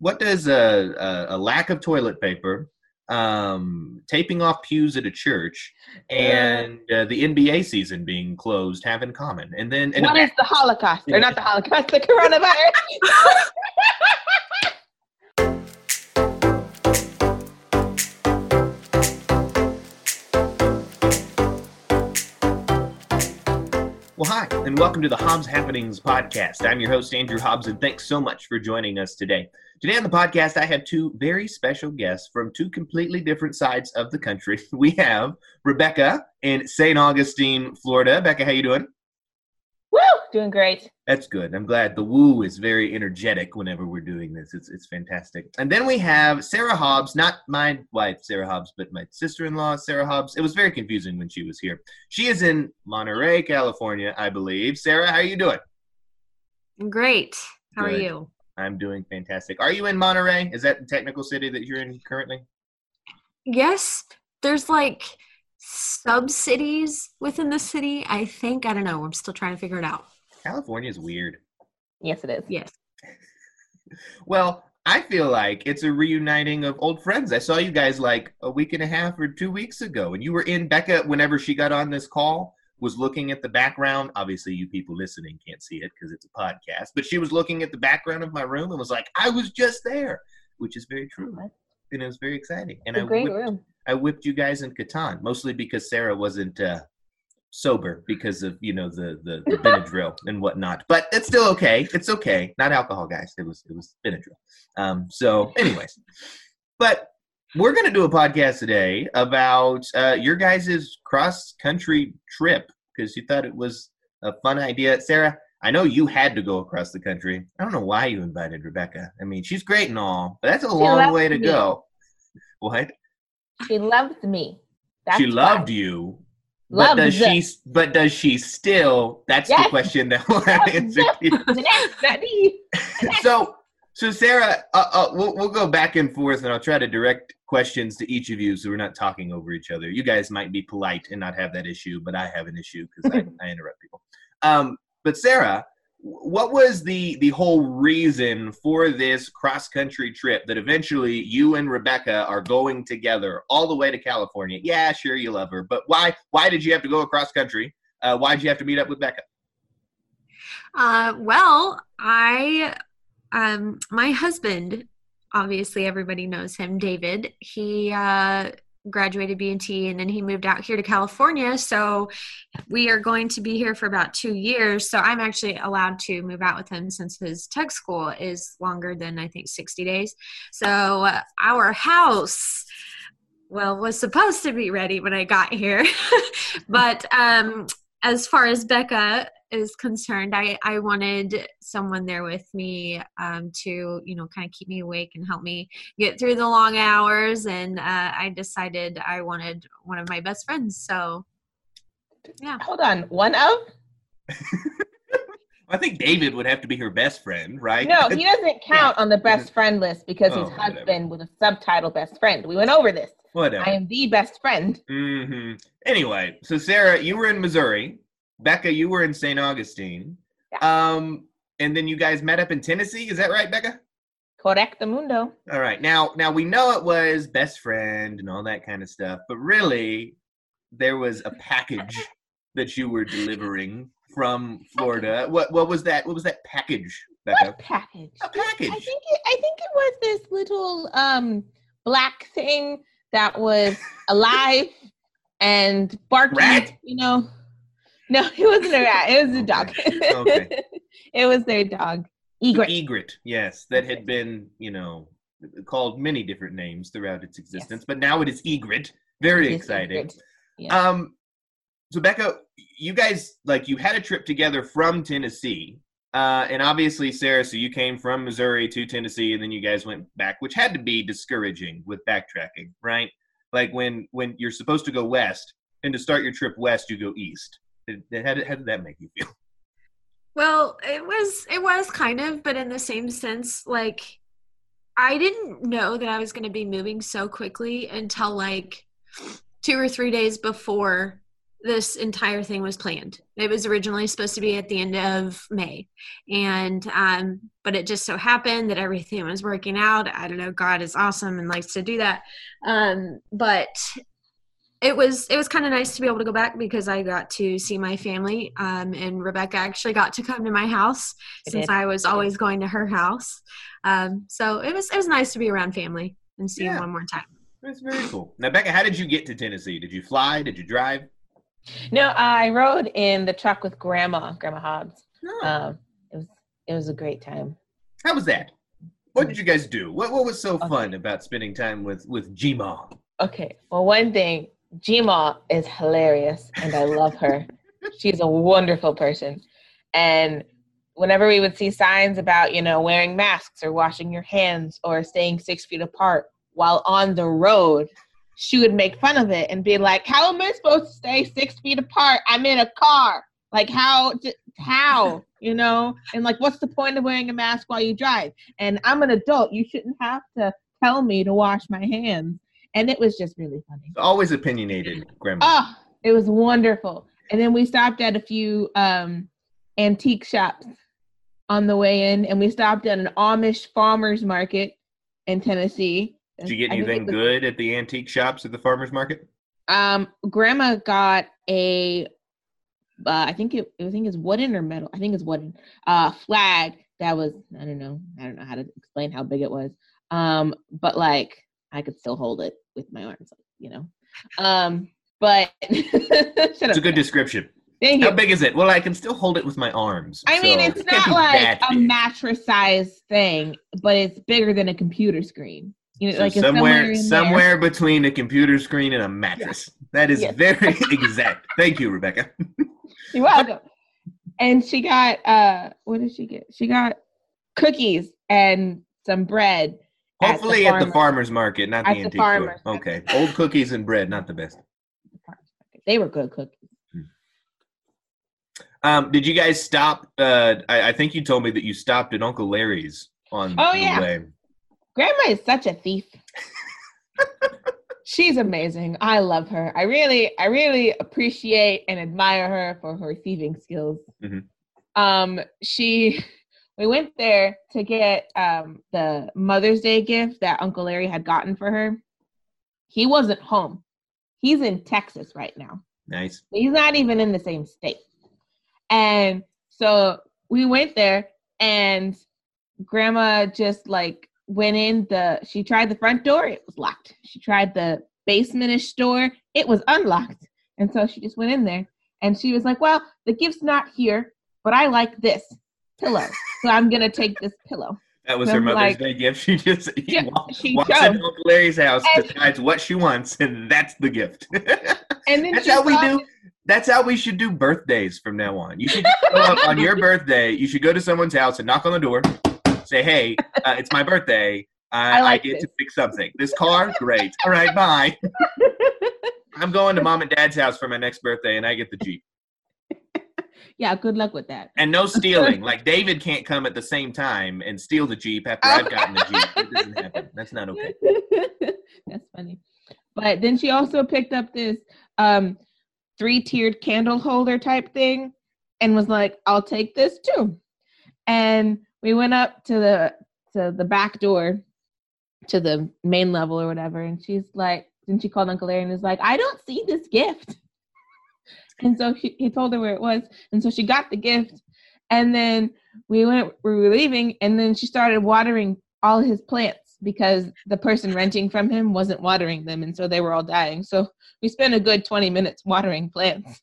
what does a, a, a lack of toilet paper, um, taping off pews at a church, and uh, the NBA season being closed have in common? And then and What is the Holocaust? Or not the Holocaust, the coronavirus. Well, hi, and welcome to the Hobbs Happenings podcast. I'm your host, Andrew Hobbs, and thanks so much for joining us today. Today on the podcast, I have two very special guests from two completely different sides of the country. We have Rebecca in St. Augustine, Florida. Becca, how you doing? Woo! Doing great. That's good. I'm glad the woo is very energetic whenever we're doing this. It's it's fantastic. And then we have Sarah Hobbs, not my wife Sarah Hobbs, but my sister-in-law Sarah Hobbs. It was very confusing when she was here. She is in Monterey, California, I believe. Sarah, how are you doing? Great. How Good. are you? I'm doing fantastic. Are you in Monterey? Is that the technical city that you're in currently? Yes, there's like sub cities within the city. I think. I don't know. I'm still trying to figure it out. California is weird. Yes, it is. Yes. Well, I feel like it's a reuniting of old friends. I saw you guys like a week and a half or two weeks ago, and you were in Becca whenever she got on this call. Was looking at the background. Obviously, you people listening can't see it because it's a podcast. But she was looking at the background of my room and was like, "I was just there," which is very true, and it was very exciting. And I great whipped, room. I whipped you guys in Catan, mostly because Sarah wasn't uh, sober because of you know the the, the Benadryl and whatnot. But it's still okay. It's okay. Not alcohol, guys. It was it was Benadryl. Um, so, anyways, but we're gonna do a podcast today about uh, your guys' cross country trip because you thought it was a fun idea, Sarah. I know you had to go across the country. I don't know why you invited Rebecca. I mean, she's great and all, but that's a long way to me. go. What? She loved me. That's she loved why. you. But does she? But does she still? That's the question that we'll have to answer. So, so Sarah, uh, uh, we'll we'll go back and forth, and I'll try to direct questions to each of you, so we're not talking over each other. You guys might be polite and not have that issue, but I have an issue because I, I interrupt people. Um, but Sarah, what was the the whole reason for this cross country trip that eventually you and Rebecca are going together all the way to California? Yeah, sure, you love her, but why why did you have to go across country? Uh, why did you have to meet up with Becca? Uh, well, I, um, my husband, obviously everybody knows him, David. He uh, graduated BMT and then he moved out here to California. So we are going to be here for about two years. So I'm actually allowed to move out with him since his tech school is longer than I think 60 days. So uh, our house well was supposed to be ready when i got here but um as far as becca is concerned i i wanted someone there with me um to you know kind of keep me awake and help me get through the long hours and uh, i decided i wanted one of my best friends so yeah Hold on. One of? I think David would have to be her best friend, right? No, he doesn't count on the best friend list because Oh, his whatever. husband was a subtitle best friend. We went over this. Whatever. I am the best friend. Mm-hmm. Anyway, so Sarah, you were in Missouri. Becca, you were in St. Augustine. Um, and then you guys met up in Tennessee. Is that right, Becca? Correcto mundo. All right. Now, now we know it was best friend and all that kind of stuff, but really, there was a package that you were delivering from Florida. What what was that? What was that package, Becca? What package? A package. I think it, I think it was this little um black thing that was alive and barking. Rat? You know, no, it wasn't a rat. It was a dog. Okay. it was their dog, Egret. Egret, yes, that had been, you know, called many different names throughout its existence, but now it is Egret. Very It exciting. Yeah. Um, so Becca, you guys like you had a trip together from Tennessee, uh, and obviously Sarah, so you came from Missouri to Tennessee, and then you guys went back, which had to be discouraging with backtracking, right? Like when when you're supposed to go west, and to start your trip west, you go east. It- How did, how did that make you feel? Well, it was it was kind of, but in the same sense, like I didn't know that I was going to be moving so quickly until like two or three days before this entire thing was planned. It was originally supposed to be at the end of May, and um, but it just so happened that everything was working out. I don't know. God is awesome and likes to do that. Um, but it was it was kind of nice to be able to go back because I got to see my family. Um, and Rebecca actually got to come to my house I since did. I was always going to her house. Um, so it was it was nice to be around family and see Yeah. them one more time. That's very cool. Now, Becca, how did you get to Tennessee? Did you fly? Did you drive? No, I rode in the truck with Grandma, Grandma Hobbs. No. Um, it was it was a great time. how was that? What did you guys do? What What was so Okay. fun about spending time with with G-Ma? Okay, well, one thing, Gma is hilarious, and I love her. She's a wonderful person, and whenever we would see signs about you know wearing masks or washing your hands or staying six feet apart while on the road, she would make fun of it and be like, "How am I supposed to stay six feet apart? I'm in a car. Like how? How? You know? And like, what's the point of wearing a mask while you drive? And I'm an adult. You shouldn't have to tell me to wash my hands." And it was just really funny. Always opinionated, Grandma. Oh, it was wonderful. And then we stopped at a few um, antique shops on the way in, and we stopped at an Amish farmers market in Tennessee. did you get anything was- good at the antique shops at the farmers market? Um, Grandma got a, uh, I think it, I think it's wooden or metal. I think it's wooden. Uh, flag that was I don't know. I don't know how to explain how big it was. Um, but like I could still hold it with my arms, you know. Um, but It's a good description. Thank you. How big is it? Well, I can still hold it with my arms. I mean, it's not like a mattress size thing, but it's bigger than a computer screen. You know, So like it's somewhere, somewhere between a computer screen and a mattress. That is Yes. very exact. Thank you, Rebecca. You're welcome. And she got uh what did she get? She got cookies and some bread. At the Hopefully at the farmers market, not the antique store. Okay, old cookies and bread, not the best. They were good cookies. Um, did you guys stop? Uh, I, I think you told me that you stopped at Uncle Larry's on Oh, the yeah. way. Grandma is such a thief. She's amazing. I love her. I really, I really appreciate and admire her for her thieving skills. Mhm. Um, she, we went there to get um the Mother's Day gift that Uncle Larry had gotten for her. He wasn't home. He's in Texas right now. Nice. He's not even in the same state. And so we went there and grandma just like went in the she tried the front door, it was locked. She tried the basementish door, it was unlocked. And so she just went in there and she was like, Well, the gift's not here, but I like this pillow. So I'm gonna take this pillow. That was So her Mother's like- Day gift. She just Yeah, wa- she walks chose. into Uncle Larry's house, And- decides what she wants, and that's the gift. And then That's how we do. That's how we should do birthdays from now on. You should on your birthday. You should go to someone's house and knock on the door. Say, "Hey, uh, it's my birthday. I, I like I get this." to fix something. This car, great. All right, bye. I'm going to mom and dad's house for my next birthday, and I get the jeep. Yeah, good luck with that. And no stealing. Like David can't come at the same time and steal the jeep after I've gotten the jeep. It doesn't happen. That's not okay. That's funny. But then she also picked up this um three-tiered candle holder type thing and was like, "I'll take this too." And we went up to the to the back door to the main level or whatever and she's like then she called Uncle Larry and is like, "I don't see this gift." And so he, he told her where it was. And so she got the gift. And then we went we were leaving and then she started watering all his plants because the person renting from him wasn't watering them and so they were all dying. So we spent a good 20 minutes watering plants.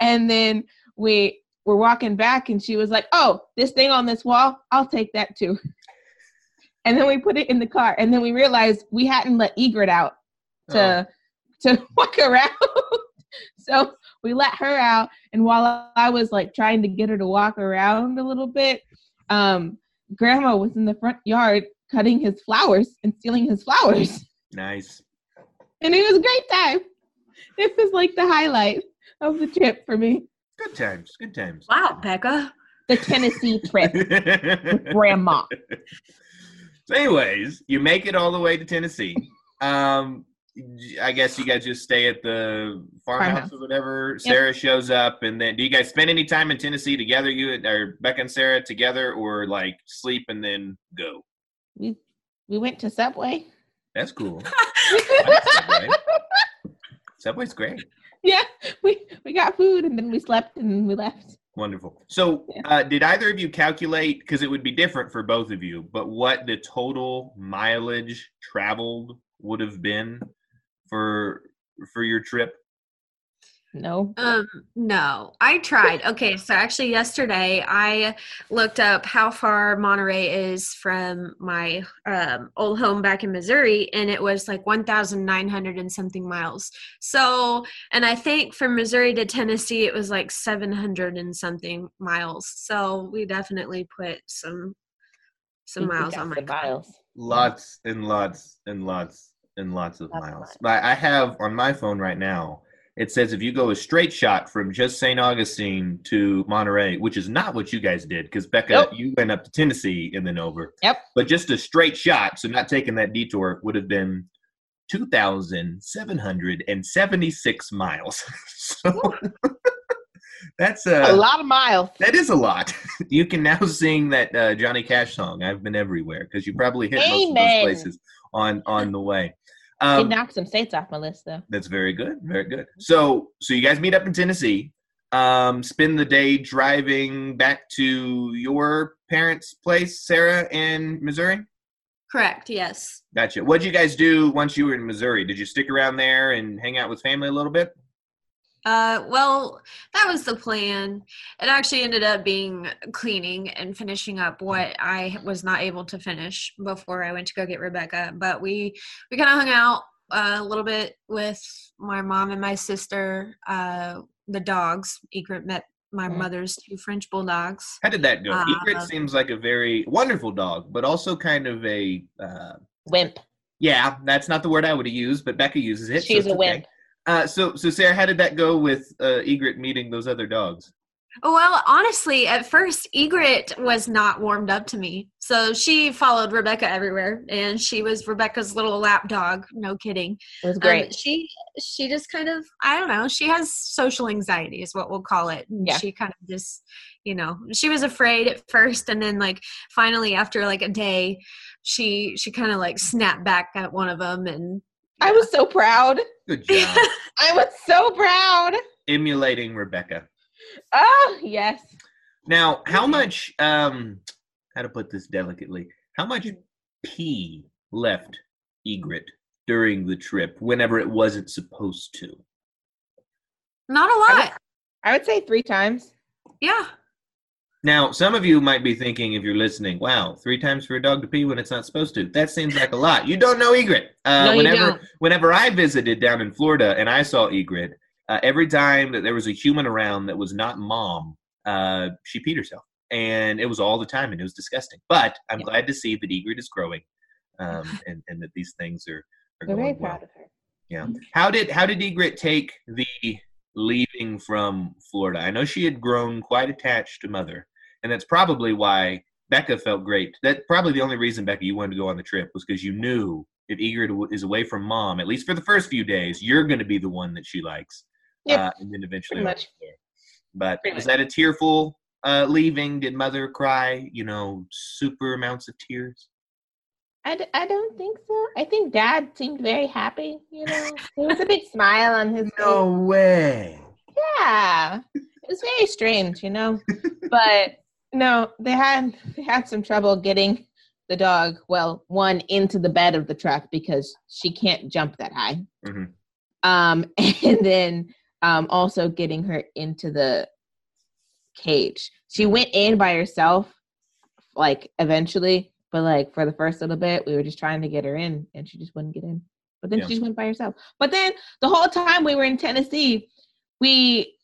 And then we were walking back and she was like oh this thing on this wall i'll take that too. And then we put it in the car and then we realized we hadn't let egret out to oh. to walk around. So we let her out and while i was like trying to get her to walk around a little bit um grandma was in the front yard cutting his flowers and stealing his flowers Nice. and it was a great time this was like the highlight of the trip for me Good times. Good times. Wow, Becca. the tennessee trip with grandma so anyways, you make it all the way to Tennessee. Um, I guess you guys just stay at the farmhouse, Farmhouse. or whatever. Sarah shows up, and then do you guys spend any time in Tennessee together? You or Beck and Sarah together, or like sleep and then go? We we went to Subway. That's cool. Subway. Subway's great. yeah, we we got food and then we slept and we left. Wonderful. So, Yeah. uh, did either of you calculate? Because it would be different for both of you, but what the total mileage traveled would have been for for your trip? No. Um, no, I tried. Okay, so actually, yesterday I looked up how far Monterey is from my um, old home back in Missouri, and it was like 1,900 and something miles. So, and I think from Missouri to Tennessee, it was like 700 and something miles. So we definitely put some some We- we miles on my miles. Lots and lots and lots and lots of Lots of miles. But I have on my phone right now. It says if you go a straight shot from just St. Augustine to Monterey, which is not what you guys did, because Becca, Nope. you went up to Tennessee and then over. Yep. But just a straight shot, so not taking that detour, would have been two thousand seven hundred and seventy-six miles. so that's a a, lot of miles. that is a lot. You can now sing that uh, Johnny Cash song. I've been everywhere because you probably hit most of those places on on the way. It Um, knocked some states off my list though. that's very good, very good. So so you guys meet up in Tennessee. Um, spend the day driving back to your parents' place, Sarah, in Missouri. Correct. Yes. Gotcha. What'd you guys do once you were in Missouri? Did you stick around there and hang out with family a little bit? Uh, well, that was the plan. It actually ended up being cleaning and finishing up what I was not able to finish before I went to go get Rebecca. But we we kind of hung out uh, a little bit with my mom and my sister. Uh, the dogs. Egret met my Mm. mother's two French bulldogs. How did that go? Uh, Egret seems like a very wonderful dog, but also kind of a uh, Wimp. Yeah, that's not the word I would have used, but Becca uses it. She's it's a okay. wimp. Uh, so, so Sarah, how did that go with uh, Egret meeting those other dogs? Well, honestly, at first, Egret was not warmed up to me. So she followed Rebecca everywhere, and she was Rebecca's little lap dog. No kidding. It was Um, great. she she just kind of I don't know. She has social anxiety, is what we'll call it. And Yeah. She kind of just you know she was afraid at first, and then like finally after like a day, she she kind of like snapped back at one of them, and I was so proud. Good job, I was so proud. emulating Rebecca. Oh yes. Now, how much? Um, how to put this delicately? How much pee left Egret during the trip whenever it wasn't supposed to? not a lot. I would say three times. Yeah. Now, some of you might be thinking, if you're listening, wow, three times for a dog to pee when it's not supposed to. That seems like a lot. You don't know Egret. Uh, No, you whenever, don't. whenever I visited down in Florida and I saw Egret, uh, every time that there was a human around that was not mom, uh, she peed herself. And it was all the time, and it was disgusting. But I'm Yeah. glad to see that Egret is growing, um, and, and that these things are, are We're very well. proud of her. Yeah. How did how did Egret take the leaving from Florida? I know she had grown quite attached to mother, and that's probably why Becca felt great. That's probably the only reason Becca you wanted to go on the trip was because you knew if w- is away from mom, at least for the first few days, you're going to be the one that she likes, Yeah, uh, and then eventually. But Pretty was much. that a tearful uh, leaving? Did mother cry? You know, super amounts of tears. I, d- I don't think so. I think dad seemed very happy, you know. There was a big smile on his No way. Yeah. It was very strange, you know. but no, they had they had some trouble getting the dog, well, one into the bed of the truck because she can't jump that high. Mhm. Um and then um also getting her into the cage. She went in by herself like eventually, but like for the first little bit, we were just trying to get her in and she just wouldn't get in. But then Yeah. she just went by herself. But then the whole time we were in Tennessee, we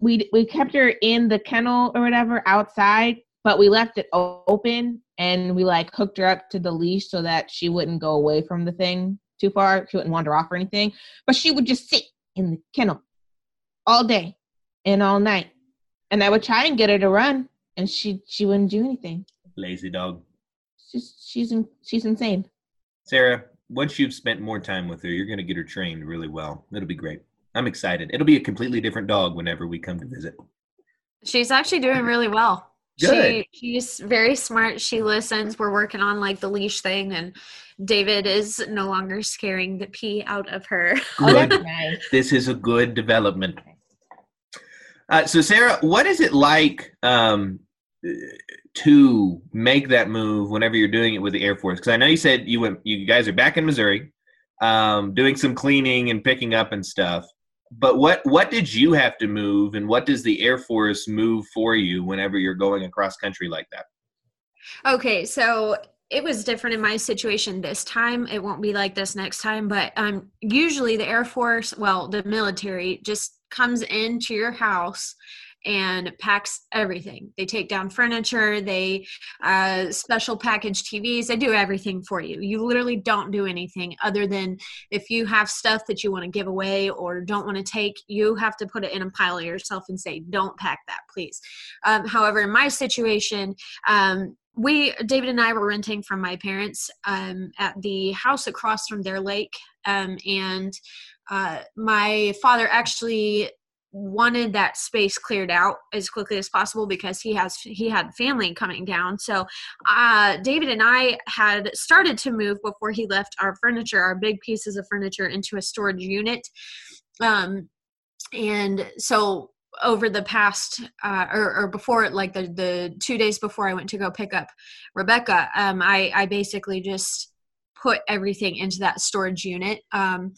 we we kept her in the kennel or whatever outside, but we left it open and we like hooked her up to the leash so that she wouldn't go away from the thing too far. She wouldn't wander off or anything. But she would just sit in the kennel all day and all night. And I would try and get her to run, and she she wouldn't do anything. Lazy dog. She's she's in, she's insane. Sarah, once you've spent more time with her, you're going to get her trained really well. It'll be great. I'm excited. It'll be a completely different dog whenever we come to visit. She's actually doing really well. Good. She she's very smart. She listens. We're working on like the leash thing and David is no longer scaring the pee out of her. Good. this is a good development. Uh, so, Sarah, what is it like um, to make that move whenever you're doing it with the Air Force? Because I know you said you went, you guys are back in Missouri, um, doing some cleaning and picking up and stuff. But what what did you have to move, and what does the Air Force move for you whenever you're going across country like that? Okay, so it was different in my situation this time. It won't be like this next time, but um usually the Air Force, well, the military just comes into your house and packs everything. They take down furniture, they uh special package TVs, they do everything for you. You literally don't do anything other than if you have stuff that you want to give away or don't want to take, you have to put it in a pile yourself and say, "Don't pack that, please." Um, however, in my situation, um, we david and i were renting from my parents um, at the house across from their lake um, and uh, my father actually wanted that space cleared out as quickly as possible because he has he had family coming down. So uh, david and i had started to move before he left our furniture our big pieces of furniture into a storage unit. Um, and so over the past uh, or, or before like the the two days before i went to go pick up rebecca um, i i basically just put everything into that storage unit. Um,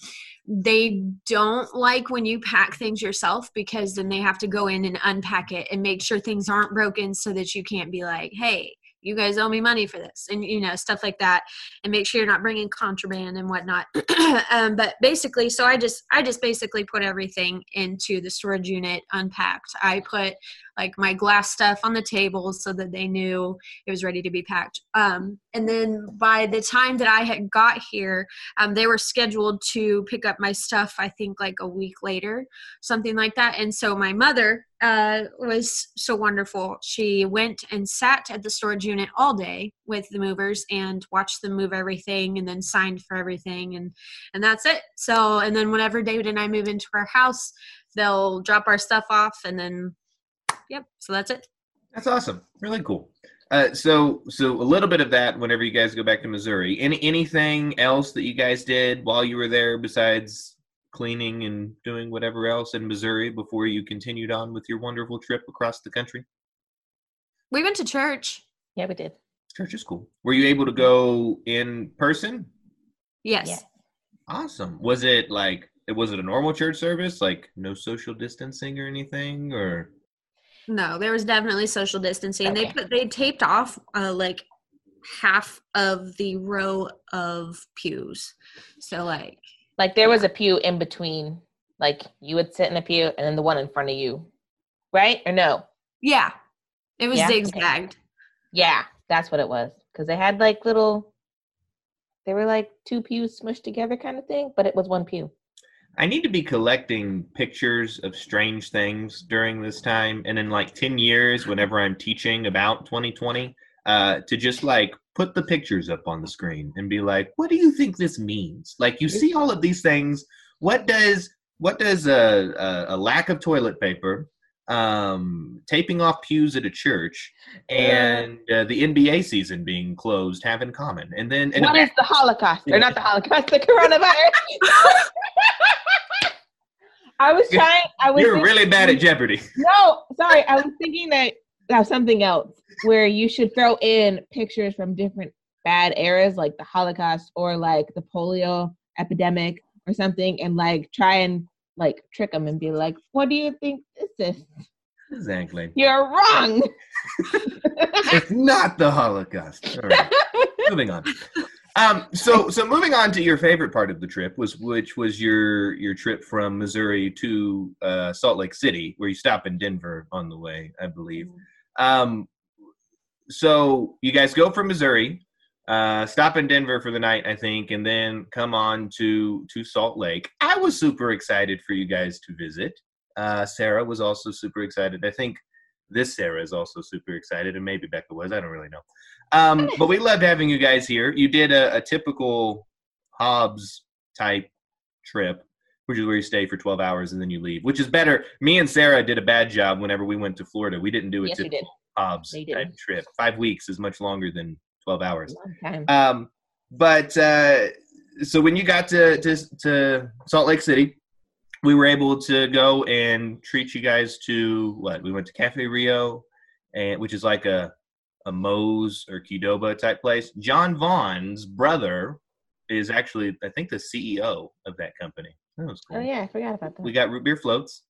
they don't like when you pack things yourself because then they have to go in and unpack it and make sure things aren't broken so that you can't be like hey you guys owe me money for this and you know stuff like that and make sure you're not bringing contraband and whatnot. Um, but basically so i just i just basically put everything into the storage unit unpacked. I put like my glass stuff on the table so that they knew it was ready to be packed. Um, and then by the time that i had got here um, they were scheduled to pick up my stuff i think like a week later something like that. And so my mother uh, was so wonderful. She went and sat at the storage unit all day with the movers and watched them move everything and then signed for everything and and that's it. So and then whenever david and i move into our house they'll drop our stuff off and then yep so that's it That's awesome. Really cool. Uh, so, so a little bit of that whenever you guys go back to Missouri. Any anything else that you guys did while you were there besides cleaning and doing whatever else in Missouri before you continued on with your wonderful trip across the country? we went to church Yeah, we did. Church is cool. Were you able to go in person? yes Yeah. Awesome. Was it like was it a normal church service, like no social distancing or anything, or No, there was definitely social distancing. They put they taped off uh, like half of the row of pews. So like Like there was a pew in between. Like you would sit in a pew and then the one in front of you. Right? Or no? yeah, it was Yeah? Okay. zigzagged. Yeah, that's what it was. Because they had like little they were like two pews smushed together kind of thing, but it was one pew. I need to be collecting pictures of strange things during this time, and in like ten years, whenever I'm teaching about 2020, uh, to just like put the pictures up on the screen and be like, "What do you think this means?" Like you see all of these things. What does what does a a, a lack of toilet paper, um, taping off pews at a church, and uh, the NBA season being closed have in common? And then and What is the Holocaust? Or not the Holocaust, the coronavirus. I was trying I was you're thinking- really bad at Jeopardy. No, sorry. I was thinking that of something else where you should throw in pictures from different bad eras, like the Holocaust or like the polio epidemic or something, and like try and like trick them and be like, "What do you think this is?" Exactly. You're wrong. it's not the Holocaust. All right, moving on. Um, so so moving on to your favorite part of the trip was which was your your trip from Missouri to uh, Salt Lake City, where you stop in Denver on the way, I believe. Um, so you guys go from Missouri, uh, stop in Denver for the night, I think, and then come on to to Salt Lake. I was super excited for you guys to visit. Uh, Sarah was also super excited. I think this Sarah is also super excited, and maybe Becca was. I don't really know. Um, but we loved having you guys here. You did a, a typical Hobbs type trip, which is where you stay for 12 hours and then you leave, which is better. Me and Sarah did a bad job whenever we went to Florida. We didn't do a Yes, typical Hobbs type trip. Five weeks is much longer than 12 hours. Um, but uh, so when you got to, to to Salt Lake City, we were able to go and treat you guys to what? We went to Cafe Rio, and which is like a a Moe's or Qdoba type place. John Vaughn's brother is actually, I think, the CEO of that company. That was cool. Oh yeah, I forgot about that. We got root beer floats.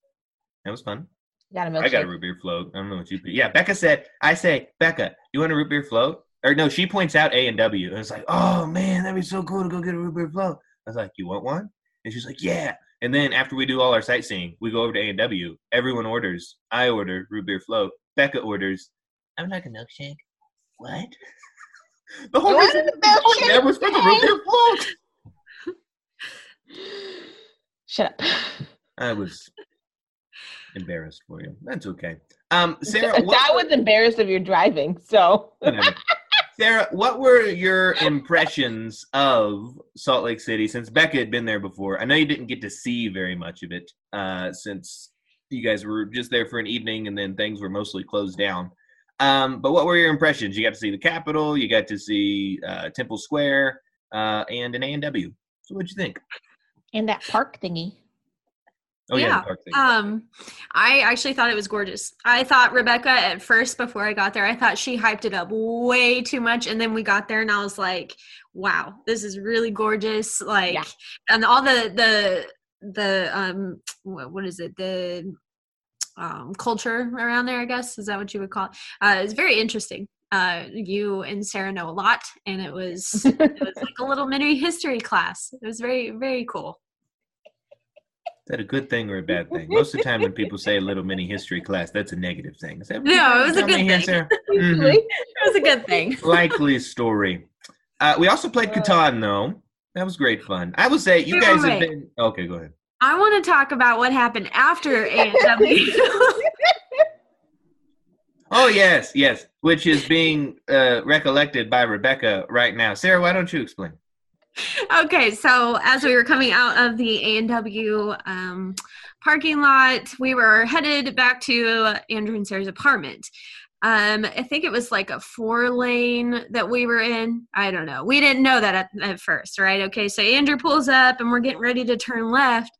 That was fun. got a milkshake. I got a root beer float. I don't know what you. Yeah, Becca said. I say, Becca, you want a root beer float? Or no, she points out A and W, and it's like, oh man, that'd be so cool to go get a root beer float. I was like, you want one? And she's like, yeah. And then after we do all our sightseeing, we go over to A and W. Everyone orders. I order root beer float. Becca orders. I'm like a milkshake. What? the whole reason there was for the root beer float. Shut up. I was embarrassed for you. That's okay. Um, Sarah, what I was embarrassed of your driving, so Sarah, what were your impressions of Salt Lake City since Becca had been there before? I know you didn't get to see very much of it uh, since you guys were just there for an evening and then things were mostly closed down. Um, but what were your impressions? You got to see the Capitol, you got to see uh, Temple Square, uh, and an A and W. So what'd you think? and that park thingy. Oh yeah, Yeah, the park thing. Um, I actually thought it was gorgeous. I thought Rebecca at first before I got there, I thought she hyped it up way too much, and then we got there and I was like, "Wow, this is really gorgeous!" Like, Yeah. and all the the the um, what, what is it? The um, culture around there, I guess is that what you would call it? Uh, it's very interesting. Uh, you and Sarah know a lot, and it was it was like a little mini history class. It was very very cool. Is that a good thing or a bad thing? Most of the time when people say a little mini history class, that's a negative thing. Is that No, it was a telling me good here, thing. Sarah? Usually. It was a good thing. likely story. Uh, we also played Catan, though. That was great fun. I would say you guys have been. Okay, go ahead. I want to talk about what happened after A&W. Oh yes, yes, which is being uh, recollected by Rebecca right now. Sarah, why don't you explain? okay, so as we were coming out of the A&W um, parking lot, we were headed back to Andrew and Sarah's apartment. Um, I think it was like a four lane that we were in. I don't know. We didn't know that at, at first, right? Okay, so Andrew pulls up and we're getting ready to turn left.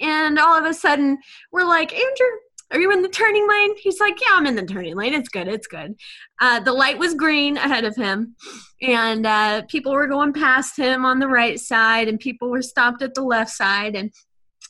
And all of a sudden, we're like, Andrew, are you in the turning lane? He's like, Yeah, I'm in the turning lane. It's good. It's good. Uh, the light was green ahead of him, and uh, people were going past him on the right side, and people were stopped at the left side, and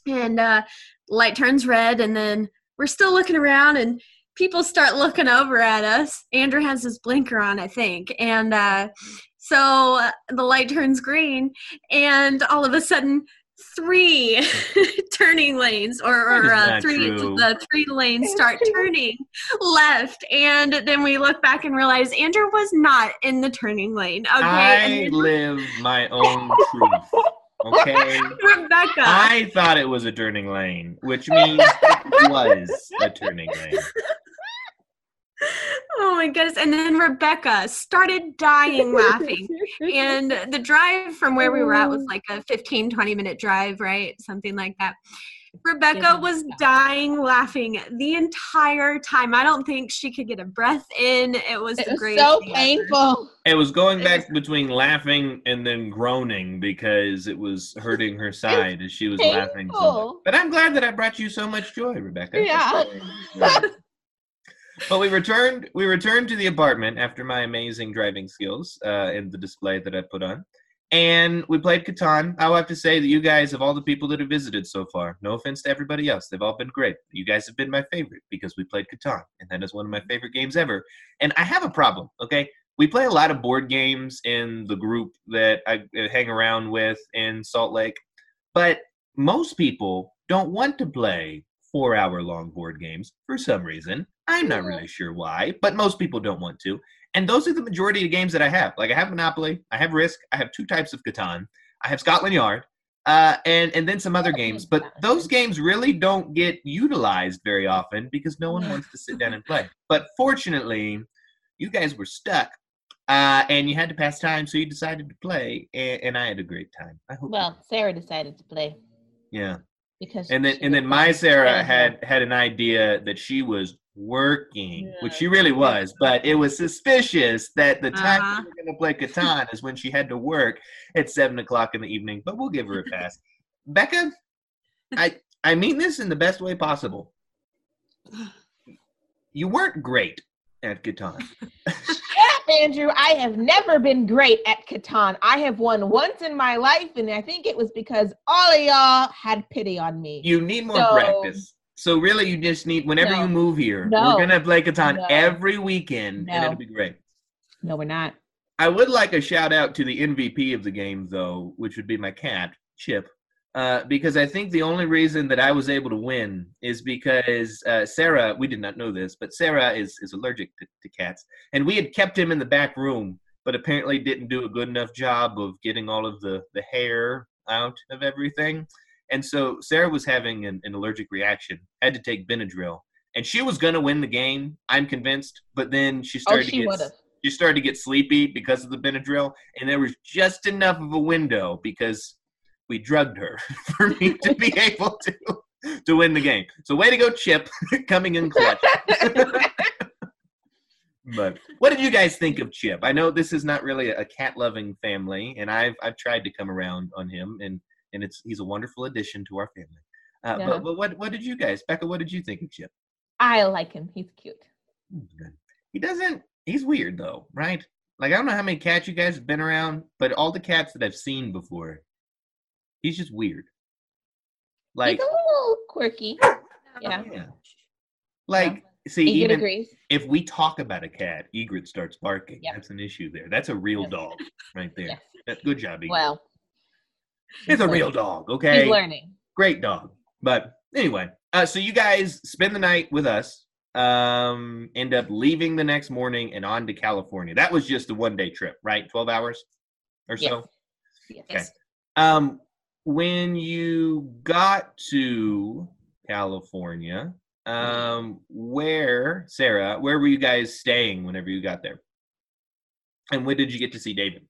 and uh, light turns red, and then we're still looking around, and people start looking over at us. Andrew has his blinker on, I think, and uh, so uh, the light turns green, and all of a sudden. Three turning lanes, or, or uh, three true. the three lanes start turning left, and then we look back and realize Andrew was not in the turning lane. Okay, I and live my own truth. Okay. Rebecca. I thought it was a turning lane, which means it was a turning lane. Oh my goodness! And then Rebecca started dying laughing. and the drive from where we were at was oh. like a 15 20 minute drive right something like that rebecca Goodness was dying laughing the entire time i don't think she could get a breath in it was It was greatest so thing ever. painful. It was going back between laughing and then groaning because it was hurting her side as she was laughing. So But I'm glad that I brought you so much joy, Rebecca. Yeah. but we returned. We returned to the apartment after my amazing driving skills uh, and the display that I put on, and we played Catan. I will have to say that you guys, of all the people that have visited so far, no offense to everybody else, they've all been great. You guys have been my favorite because we played Catan, and that is one of my favorite games ever. And I have a problem. Okay, we play a lot of board games in the group that I uh, hang around with in Salt Lake, but most people don't want to play four hour long board games for some reason. I'm not really sure why, but most people don't want to. And those are the majority of games that I have. Like I have Monopoly, I have Risk, I have two types of Catan, I have Scotland Yard, uh, and and then some other games. But those games really don't get utilized very often because no one wants to sit down and play. But fortunately, you guys were stuck Uh, and you had to pass time, so you decided to play, and, and I had a great time. I hope. Well, Sarah decided to play yeah. because And then and then my Sarah Sarah. had had an idea that she was working, which she really was, but it was suspicious that the time Uh-huh. we were going to play Catan is when she had to work at seven o'clock in the evening. But we'll give her a pass. Becca, I I mean this in the best way possible. You weren't great at Catan. Shut up, Andrew. I have never been great at Catan. I have won once in my life, and I think it was because all of y'all had pity on me. You need more So- practice. So really, you just need whenever No. you move here, No. we're gonna play Catan No. every weekend, and it'll be great. no, we're not. I would like a shout out to the MVP of the game, though, which would be my cat, Chip, uh, because I think the only reason that I was able to win is because uh, Sarah, we did not know this, but Sarah is, is allergic to, to cats. And we had kept him in the back room, but apparently didn't do a good enough job of getting all of the, the hair out of everything. And so Sarah was having an, an allergic reaction, had to take Benadryl. And she was going to win the game, I'm convinced, but then she Oh, started to get would have. she started to get sleepy because of the Benadryl, and there was just enough of a window because we drugged her for me to be able to to win the game. So way to go, Chip, coming in clutch. but what did you guys think of Chip? I know this is not really a cat loving family, and I've I've tried to come around on him, and and it's he's a wonderful addition to our family. Uh, Yeah. but, but what what did you guys, Becca? What did you think of Chip? I like him. He's cute. He doesn't. He's weird though, right? Like I don't know how many cats you guys have been around, but all the cats that I've seen before, he's just weird. Like, He's a little quirky. Yeah. yeah. like see, Egret even agrees. if we talk about a cat, Egret starts barking. Yeah. That's an issue there. That's a real Yes. dog right there. Yes. That- Good job, Egret. Well, it's a he's real dog. Okay, He's learning. great dog. But anyway, uh, so you guys spend the night with us. Um, end up leaving the next morning and on to California. That was just a one day trip, right? Twelve hours or so. Yes. Okay. Um, when you got to California, um, where Sarah, where were you guys staying whenever you got there? And when did you get to see David?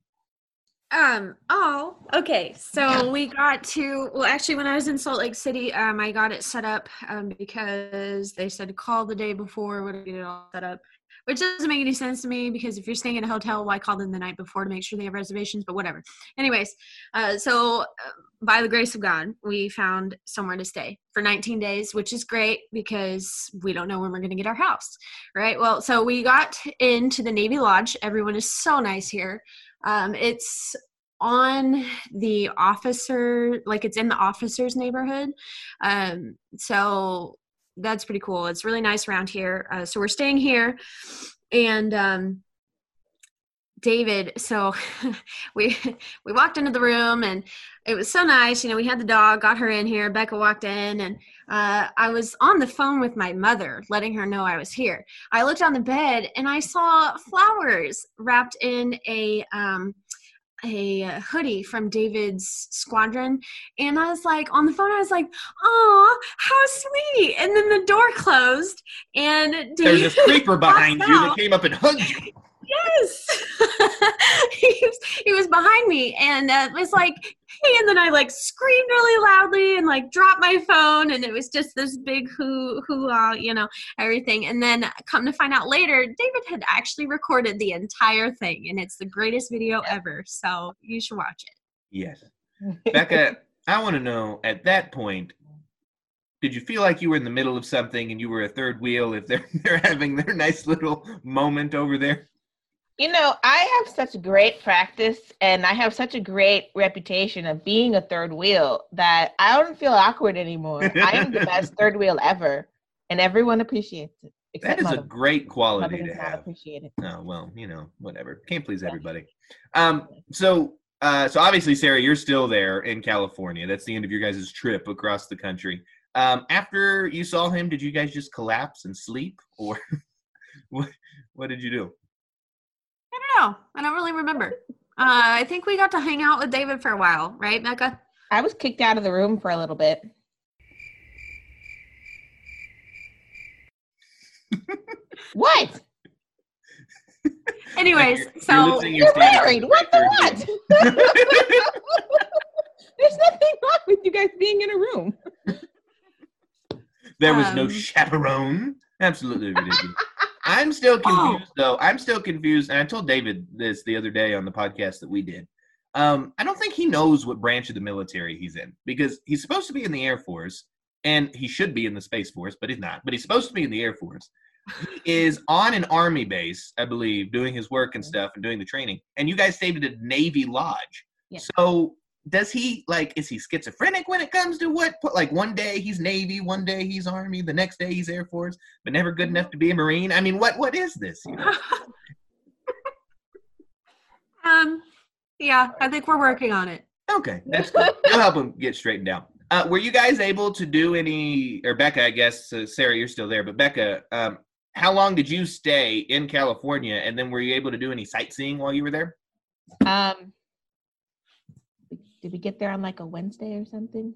Um. Oh. Okay. So we got to. Well, actually, when I was in Salt Lake City, um, I got it set up um, because they said call the day before when get it all set up, which doesn't make any sense to me because if you're staying in a hotel, why call them the night before to make sure they have reservations? But whatever. Anyways, uh, so uh, by the grace of God, we found somewhere to stay for 19 days, which is great because we don't know when we're going to get our house, right? Well, so we got into the Navy Lodge. Everyone is so nice here. Um, it's on the officer, like it's in the officers' neighborhood. Um, so that's pretty cool. It's really nice around here. Uh, so we're staying here, and um, David. So we we walked into the room, and it was so nice. You know, we had the dog, got her in here. Becca walked in, and uh, I was on the phone with my mother, letting her know I was here. I looked on the bed and I saw flowers wrapped in a um, a uh, hoodie from David's squadron, and I was like on the phone. I was like, "Oh, how sweet!" And then the door closed, and There's a creeper behind you out. that came up and hugged you. Yes, he, was, he was behind me, and uh, was like, "Hey!" And then I like screamed really loudly and like dropped my phone, and it was just this big hoo hoo ah, you know, everything. And then come to find out later, David had actually recorded the entire thing, and it's the greatest video ever. So you should watch it. Yes. Becca, I want to know at that point, did you feel like you were in the middle of something and you were a third wheel if they're they're having their nice little moment over there? You know, I have such great practice and I have such a great reputation of being a third wheel that I don't feel awkward anymore. I am the best third wheel ever, and everyone appreciates it. That is a great quality does to have. appreciate it. Oh well, you know, whatever. Can't please everybody. Um, so uh, so obviously, Sarah, you're still there in California. That's the end of your guys' trip across the country. Um, after you saw him, did you guys just collapse and sleep, or what? What did you do? I don't know. I don't really remember. Uh, I think we got to hang out with David for a while, right, Becca? I was kicked out of the room for a little bit. what? Anyways, You're- you're so losing your You're married. What the the what? There's nothing wrong with you guys being in a room. There was no Um, chaperone. Absolutely ridiculous. I'm still Oh. confused though. I'm still confused, and I told David this the other day on the podcast that we did. Um, I don't think he knows what branch of the military he's in because he's supposed to be in the Air Force, and he should be in the Space Force, but he's not. But he's supposed to be in the Air Force. He is on an Army base, I believe, doing his work and stuff and doing the training. And you guys stayed at a Navy lodge. Yeah. So does he like is he schizophrenic when it comes to what like one day he's navy one day he's army the next day he's air force but never good enough to be a marine i mean what what is this you know? um, yeah, I think we're working on it. okay that's good you'll help him get straightened out uh, were you guys able to do any or becca i guess uh, sarah you're still there but becca um, how long did you stay in california and then were you able to do any sightseeing while you were there Um, did we get there on like a Wednesday or something?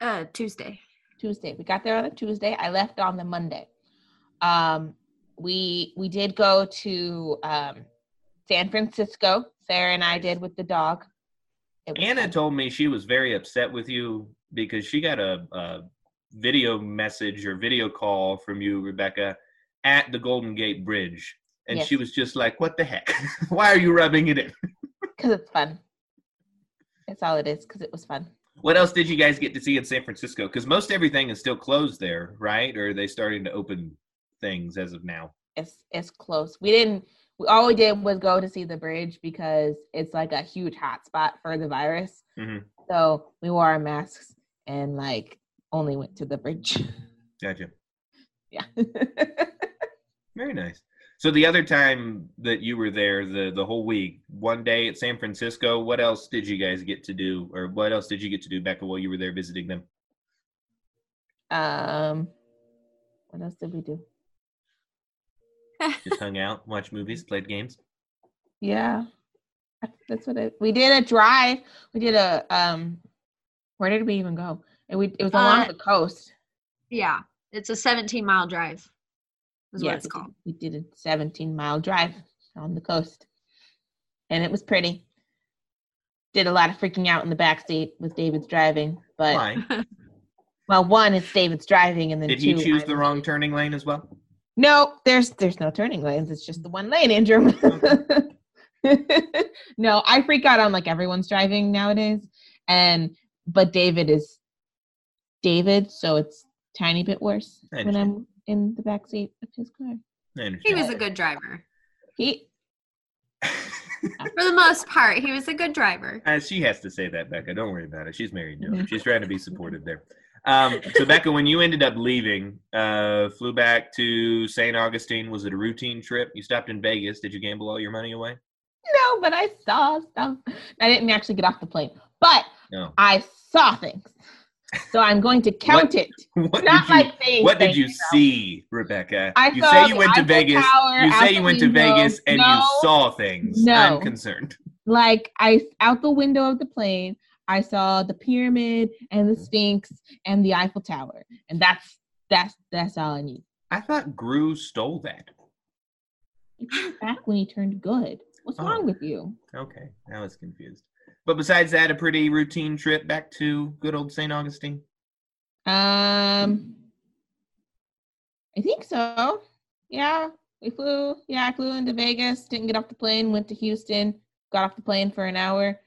Uh, Tuesday. Tuesday. We got there on a Tuesday. I left on the Monday. Um, we we did go to um, San Francisco. Sarah and I did with the dog. It was Anna fun. told me she was very upset with you because she got a, a video message or video call from you, Rebecca, at the Golden Gate Bridge. And Yes. she was just like, What the heck? Why are you rubbing it in? because it's fun. That's all it is. Because it was fun. What else did you guys get to see in San Francisco? Because most everything is still closed there, right? Or are they starting to open things as of now? It's it's close. We didn't. We all we did was go to see the bridge because it's like a huge hotspot for the virus. Mhm. So we wore our masks and like only went to the bridge. Gotcha. yeah. Very nice. So the other time that you were there, the the whole week, one day at San Francisco, what else did you guys get to do, or what else did you get to do, Becca, while you were there visiting them? um. What else did we do? Just hung out, watched movies, played games. Yeah, that's what I. We did a drive. We did a um. Where did we even go? And we it was along Uh, the coast. Yeah, it's a 17 mile drive. Is what it's we did- called. We did a 17 mile drive on the coast, and it was pretty. Did a lot of freaking out in the back seat with David's driving, but Why? well, one it's David's driving, and then Did two, he choose I'm- the wrong turning lane as well? No, there's there's no turning lanes. It's just the one lane, Andrew. no, I freak out on like everyone's driving nowadays, and but David is David, so it's tiny bit worse when. I'm in the back seat of his car. He was a good driver. He For the most part, he was a good driver. Uh, she has to say that, Becca. Don't worry about it. She's married to him. She's trying to be supportive there. Um, so, Becca, when you ended up leaving, uh, flew back to St. Augustine, was it a routine trip? You stopped in Vegas. Did you gamble all your money away? no, but I saw stuff. I didn't actually get off the plane, but No. I saw things. So I'm going to count it. What Not did you, like saying what did you see, Rebecca? I you say you went to Vegas. Tower you say you went to. Vegas and you saw things. No. I'm concerned. like I out the window of the plane, I saw the pyramid and the Sphinx and the Eiffel Tower, and that's that's that's all I need. I thought Gru stole that. Back when he turned good. What's Oh. wrong with you? Okay, I was confused. But besides that, a pretty routine trip back to good old St. Augustine. Um, I think so. Yeah, we flew. Yeah, I flew into Vegas. Didn't get off the plane. Went to Houston. Got off the plane for an hour.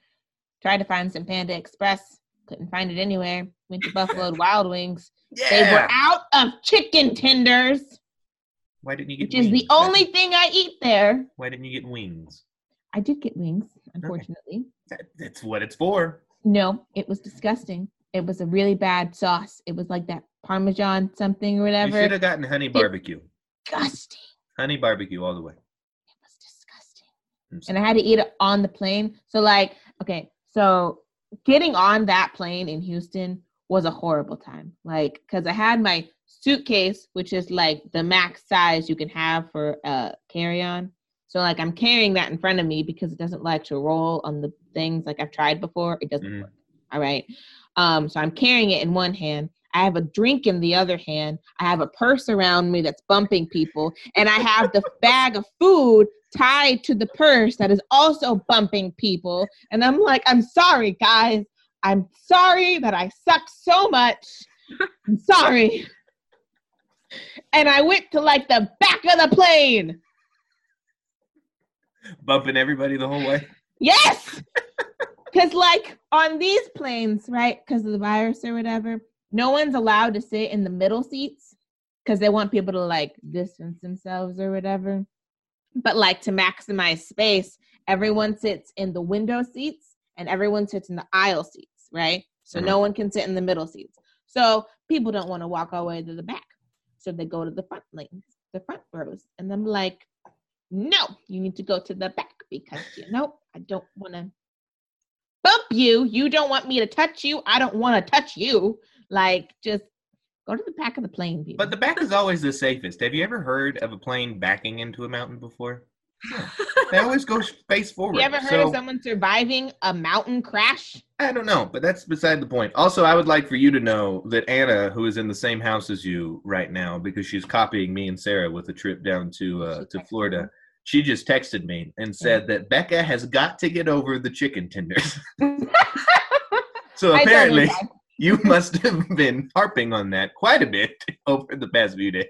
Tried to find some Panda Express. Couldn't find it anywhere. Went to Buffalo Wild Wings. Yeah. They were out of chicken tenders, Why didn't you get which is the only thing I eat there. Why didn't you get wings? I did get wings, unfortunately. That, that's what it's for. No, it was disgusting. It was a really bad sauce. It was like that Parmesan something or whatever. You should have gotten honey barbecue. Disgusting. Honey barbecue all the way. It was disgusting. And I had to eat it on the plane. So, like, okay, so getting on that plane in Houston was a horrible time. Like, because I had my suitcase, which is like the max size you can have for a carry on. So, like, I'm carrying that in front of me because it doesn't like to roll on the things like I've tried before. It doesn't Mhm. work. All right. Um, so I'm carrying it in one hand. I have a drink in the other hand. I have a purse around me that's bumping people. And I have the bag of food tied to the purse that is also bumping people. And I'm like, I'm sorry, guys. I'm sorry that I suck so much. I'm sorry. And I went to like the back of the plane. Bumping everybody the whole way. Yes. Because, like, on these planes, right, because of the virus or whatever, no one's allowed to sit in the middle seats because they want people to, like, distance themselves or whatever. But, like, to maximize space, everyone sits in the window seats and everyone sits in the aisle seats, right? So Mhm. no one can sit in the middle seats. So people don't want to walk all the way to the back. So they go to the front lanes, the front rows. And I'm like, no, you need to go to the back because, you know, I don't want to bump you. You don't want me to touch you. I don't want to touch you. Like, just go to the back of the plane, people. But the back is always the safest. Have you ever heard of a plane backing into a mountain before? They always go face forward. you ever heard So, of someone surviving a mountain crash? I don't know, but that's beside the point. Also, I would like for you to know that Anna, who is in the same house as you right now, because she's copying me and Sarah with a trip down to uh, to Florida. She just texted me and said that Becca has got to get over the chicken tenders. so apparently, you must have been harping on that quite a bit over the past few days.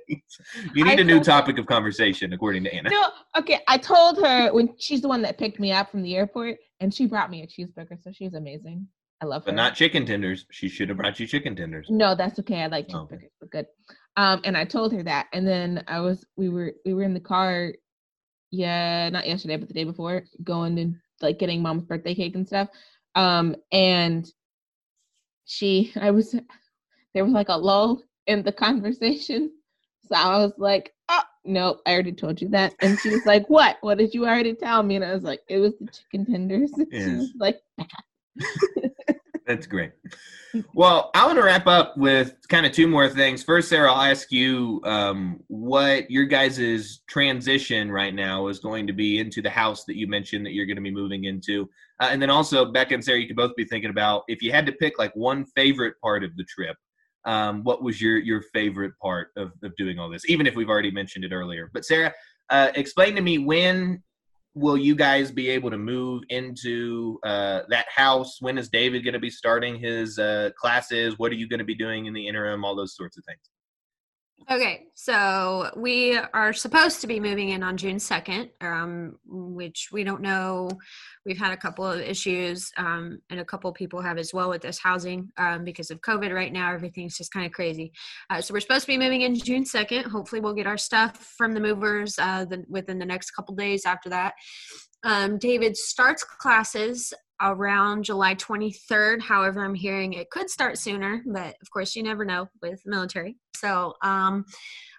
You need I a new told her- topic of conversation, according to Anna. No, okay. I told her when she's the one that picked me up from the airport, and she brought me a cheeseburger, so she's amazing. I love her. But not chicken tenders. She should have brought you chicken tenders. No, that's okay. I like Oh, cheeseburgers, but good. Um, and I told her that, and then I was we were we were in the car, yeah, not yesterday, but the day before, going and like getting mom's birthday cake and stuff. Um, and she, I was, there was like a lull in the conversation, so I was like, oh no, I already told you that, and she was like, what? What did you already tell me? And I was like, it was the chicken tenders. she was like, That's great. Well, I want to wrap up with kind of two more things. First, Sarah, I'll ask you um, what your guys' transition right now is going to be into the house that you mentioned that you're going to be moving into. Uh, and then also, Becca and Sarah, you could both be thinking about if you had to pick like one favorite part of the trip, um, what was your, your favorite part of, of doing all this, even if we've already mentioned it earlier. But, Sarah, uh, explain to me when will you guys be able to move into uh, that house? When is David going to be starting his uh, classes? What are you going to be doing in the interim? All those sorts of things. Okay, so we are supposed to be moving in on June 2nd, um, which we don't know. We've had a couple of issues, um, and a couple people have as well with this housing um, because of COVID right now. Everything's just kind of crazy. Uh, so we're supposed to be moving in June 2nd. Hopefully, we'll get our stuff from the movers uh, the, within the next couple days after that. Um, David starts classes around July 23rd. However, I'm hearing it could start sooner, but of course, you never know with military. So, um,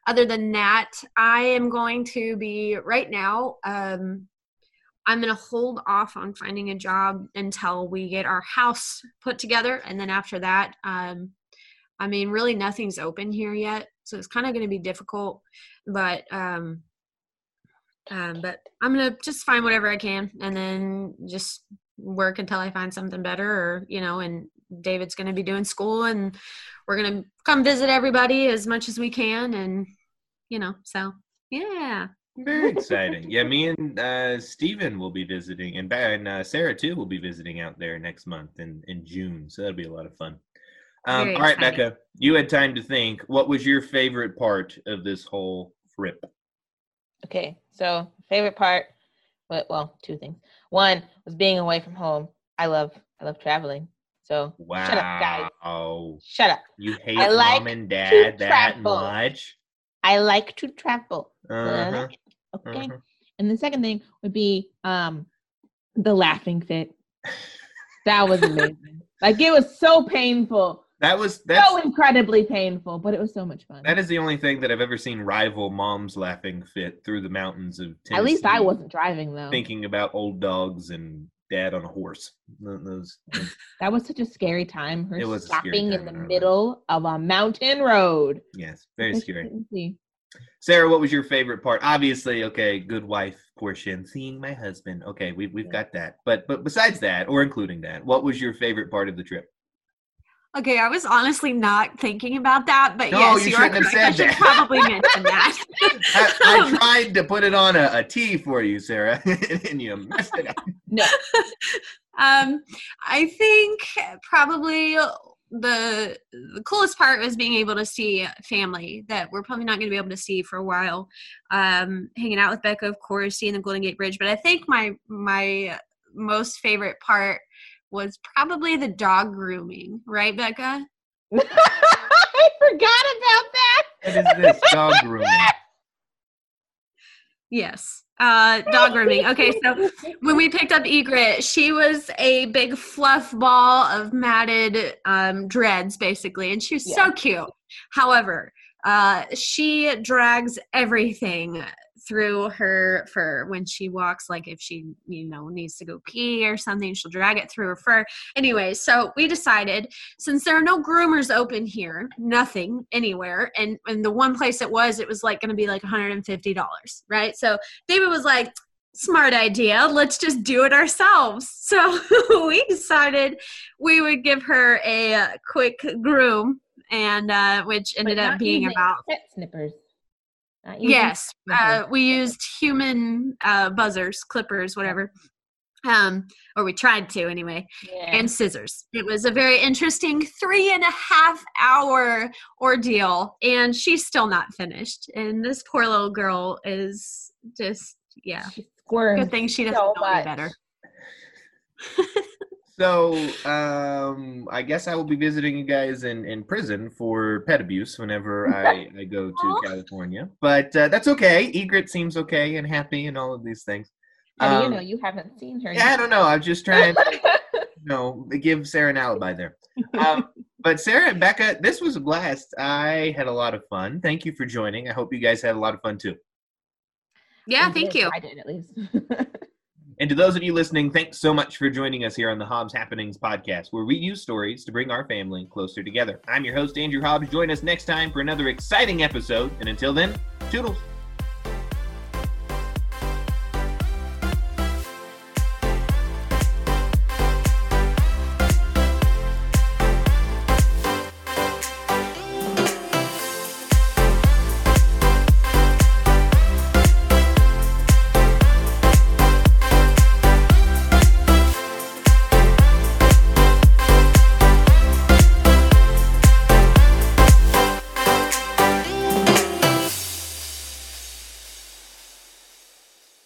other than that, I am going to be right now. Um, I'm going to hold off on finding a job until we get our house put together, and then after that, um, I mean, really nothing's open here yet, so it's kind of going to be difficult. But um, um, but I'm gonna just find whatever I can, and then just work until I find something better, or you know. And David's gonna be doing school, and we're gonna come visit everybody as much as we can, and you know. So yeah, Very exciting. Yeah, me and uh, Steven will be visiting, and, Ba- and uh, Sarah too will be visiting out there next month in, in June. So that'll be a lot of fun. Um, all right, exciting. Becca, you had time to think. What was your favorite part of this whole trip? Okay, so favorite part, but well, two things. One was being away from home. I love, I love traveling. So Wow. Shut up, guys. Oh, shut up. You hate I like mom and dad that travel. much? I like to travel. Uh-huh. like. Okay. uh-huh. And the second thing would be um the laughing fit. That was amazing. like it was so painful, That was that's so incredibly painful, but it was so much fun. that is the only thing that I've ever seen rival mom's laughing fit through the mountains of Tennessee. At least I wasn't driving though. thinking about old dogs and dad on a horse. Those, those- That was such a scary time. Her It was a scary stopping time in the in our lives. middle of a mountain road. yes, very that she scary. Sarah, what was your favorite part? Obviously, okay, good wife portion, seeing my husband. Okay, we we've Yeah. got that. But but besides that, or including that, what was your favorite part of the trip? Okay, I was honestly not thinking about that, but No, yes, you you, are shouldn't have correct. I should that. probably mention that. I, I Um, tried to put it on a, a T for you, Sarah, and you messed it up. No. um, I think probably the the coolest part was being able to see family that we're probably not going to be able to see for a while. Um, hanging out with Becca, of course, seeing the Golden Gate Bridge. But I think my my most favorite part was probably the dog grooming, right, Becca? I forgot about that. What is this dog grooming? Yes. Uh, dog grooming. Okay, so when we picked up Egret, she was a big fluff ball of matted um, dreads, basically, and she was so cute. However, uh, she drags everything through her fur when she walks. Like if she, you know, needs to go pee or something, she'll drag it through her fur. Anyway, so we decided since there are no groomers open here, nothing anywhere, and and the one place it was, it was like going to be like 150 dollars, right? So David was like, smart idea. Let's just do it ourselves. So we decided we would give her a uh, quick groom, and uh, which ended up being about. snippers. Using Yes, uh, we used human uh, buzzers, clippers, whatever. Um, or we tried to anyway, Yeah. and scissors. It was a very interesting three and a half hour ordeal, and she's still not finished. And this poor little girl is just, yeah. Good thing she doesn't so know any better. So um, I guess I will be visiting you guys in, in prison for pet abuse whenever I, I go to California. But uh, that's okay. Egret seems okay and happy and all of these things. How do Um, you know you haven't seen her? Yeah, I don't know. I'm just trying to you know, give Sarah an alibi there. Um, but Sarah and Becca, this was a blast. I had a lot of fun. Thank you for joining. I hope you guys had a lot of fun too. Yeah, thank you. I did at least. And to those of you listening, thanks so much for joining us here on the Hobbs Happenings podcast, where we use stories to bring our family closer together. I'm your host, Andrew Hobbs. Join us next time for another exciting episode. And until then, toodles.